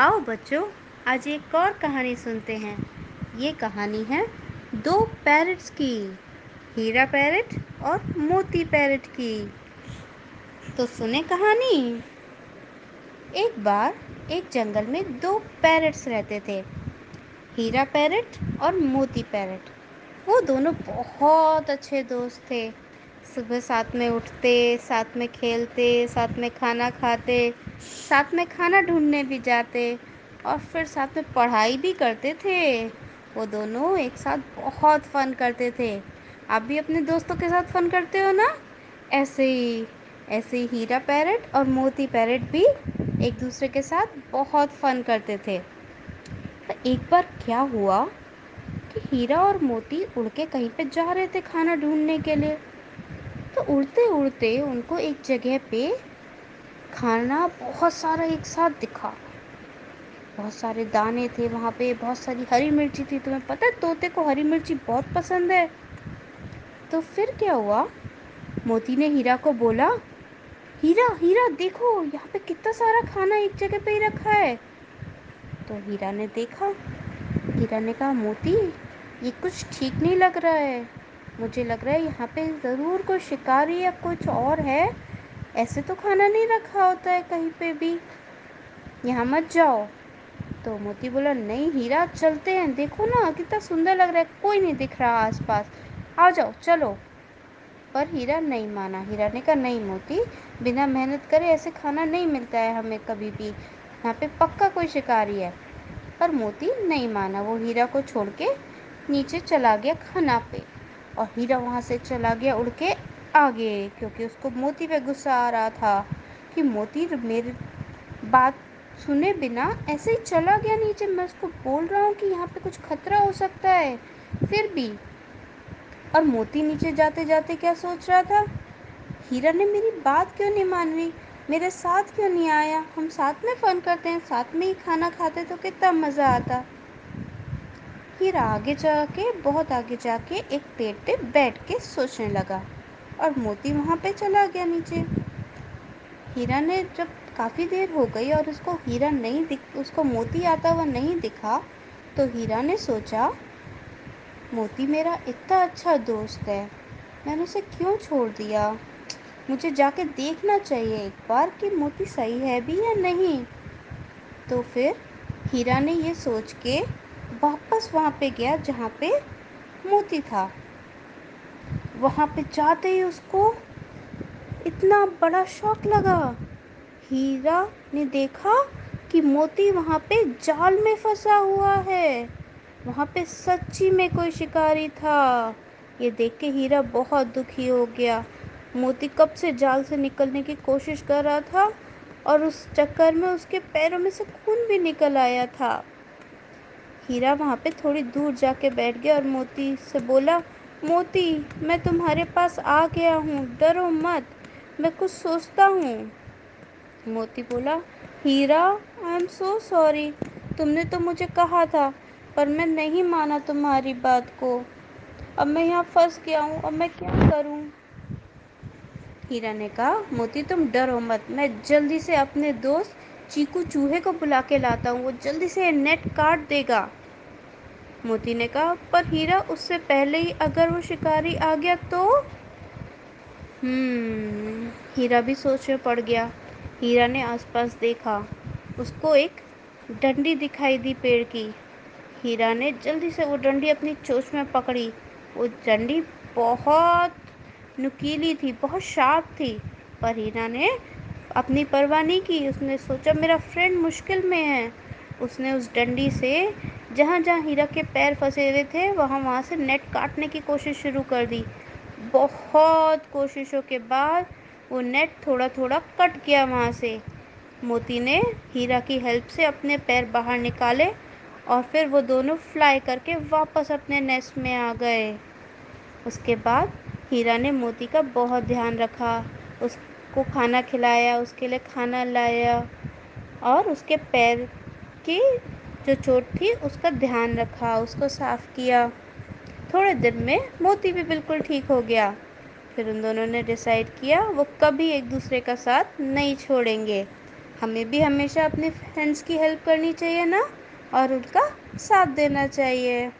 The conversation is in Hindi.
आओ बच्चों, आज एक और कहानी सुनते हैं। ये कहानी है, दो पैरट्स की, हीरा पैरट और मोती पैरट की। तो सुने कहानी? एक बार एक जंगल में दो पैरट्स रहते थे, हीरा पैरट और मोती पैरट वो दोनों बहुत अच्छे दोस्त थे। सुबह साथ में उठते, साथ में खेलते, साथ में खाना खाते, साथ में खाना ढूँढने भी जाते और फिर साथ में पढ़ाई भी करते थे। वो दोनों एक साथ बहुत फ़न करते थे। आप भी अपने दोस्तों के साथ फ़न करते हो ना? ऐसे ही ऐसे ही हीरा पैरट और मोती पैरट भी एक दूसरे के साथ बहुत फ़न करते थे। तो एक बार क्या हुआ कि हीरा और मोती उड़ के कहीं पे जा रहे थे खाना ढूँढने के लिए? उड़ते उड़ते उनको एक जगह पे खाना बहुत सारा एक साथ दिखा। बहुत सारे दाने थे वहाँ पे, बहुत सारी हरी मिर्ची थी। तुम्हें पता है, तोते को हरी मिर्ची बहुत पसंद है। तो फिर क्या हुआ? मोती ने हीरा को बोला, हीरा हीरा, देखो, यहाँ पे कितना सारा खाना एक जगह पे ही रखा है। तो हीरा ने देखा। हीरा ने कहा, मोती, ये कुछ ठीक नहीं लग रहा है। मुझे लग रहा है यहाँ पे ज़रूर कोई शिकारी या कुछ और है। ऐसे तो खाना नहीं रखा होता है कहीं पे भी। यहाँ मत जाओ। तो मोती बोला, नहीं हीरा, चलते हैं। देखो ना, कितना सुंदर लग रहा है। कोई नहीं दिख रहा आसपास। आ जाओ, चलो। पर हीरा नहीं माना। हीरा ने कहा, नहीं मोती, बिना मेहनत करे ऐसे खाना नहीं मिलता है हमें कभी भी। यहाँ पे पक्का कोई शिकारी है। पर मोती नहीं माना। वो हीरा को छोड़ के नीचे चला गया खाना पे। और हीरा वहाँ से चला गया उड़ के आगे, क्योंकि उसको मोती पे गुस्सा आ रहा था कि मोती, मेरे बात सुने बिना ऐसे ही चला गया नीचे। मैं उसको बोल रहा हूँ कि यहाँ पे कुछ खतरा हो सकता है, फिर भी। और मोती नीचे जाते जाते क्या सोच रहा था? हीरा ने मेरी बात क्यों नहीं मान? रही मेरे साथ क्यों नहीं आया? हम साथ में फ़न करते हैं, साथ में ही खाना खाते तो कितना मज़ा आता। फिर आगे जाके, बहुत आगे जाके एक पेड़ पे बैठ के सोचने लगा और मोती वहाँ पे चला गया नीचे। हीरा ने जब काफ़ी देर हो गई और उसको हीरा नहीं दिख, उसको मोती आता हुआ नहीं दिखा तो हीरा ने सोचा, मोती मेरा इतना अच्छा दोस्त है, मैंने उसे क्यों छोड़ दिया? मुझे जाके देखना चाहिए एक बार कि मोती सही है भी या नहीं। तो फिर हीरा ने ये सोच के वापस वहाँ पे गया जहाँ पे मोती था। वहाँ पे जाते ही उसको इतना बड़ा शौक लगा। हीरा ने देखा कि मोती वहाँ पे जाल में फंसा हुआ है। वहाँ पे सच्ची में कोई शिकारी था। ये देख के हीरा बहुत दुखी हो गया। मोती कब से जाल से निकलने की कोशिश कर रहा था और उस चक्कर में उसके पैरों में से खून भी निकल आया था। हीरा वहाँ पे थोड़ी दूर जाके बैठ गया और मोती से बोला, मोती, मैं तुम्हारे पास आ गया हूँ, डरो मत, मैं कुछ सोचता हूँ। मोती बोला, हीरा आई एम सो सॉरी तुमने तो मुझे कहा था, पर मैं नहीं माना तुम्हारी बात को। अब मैं यहाँ फंस गया हूँ, अब मैं क्या करूँ? हीरा ने कहा, मोती, तुम डरो मत, मैं जल्दी से अपने दोस्त चीकू चूहे को बुला के लाता हूँ, वो जल्दी से नेट काट देगा। मोती ने कहा, पर हीरा, उससे पहले ही अगर वो शिकारी आ गया तो? हम्म हीरा भी सोच में पड़ गया। हीरा ने आसपास देखा। उसको एक डंडी दिखाई दी पेड़ की। हीरा ने जल्दी से वो डंडी अपनी चोच में पकड़ी। वो डंडी बहुत नुकीली थी, बहुत शार्प थी। पर हीरा ने अपनी परवाह नहीं की। उसने सोचा, मेरा फ्रेंड मुश्किल में है। उसने उस डंडी से जहाँ जहाँ हीरा के पैर फंसे हुए थे, वहाँ वहाँ से नेट काटने की कोशिश शुरू कर दी। बहुत कोशिशों के बाद वो नेट थोड़ा थोड़ा कट गया वहाँ से। मोती ने हीरा की हेल्प से अपने पैर बाहर निकाले और फिर वो दोनों फ्लाई करके वापस अपने नेस्ट में आ गए। उसके बाद हीरा ने मोती का बहुत ध्यान रखा, उसको खाना खिलाया, उसके लिए खाना लाया और उसके पैर की जो चोट थी, उसका ध्यान रखा, उसको साफ़ किया। थोड़े दिन में मोती भी बिल्कुल ठीक हो गया। फिर उन दोनों ने डिसाइड किया, वो कभी एक दूसरे का साथ नहीं छोड़ेंगे। हमें भी हमेशा अपने फ्रेंड्स की हेल्प करनी चाहिए ना? और उनका साथ देना चाहिए।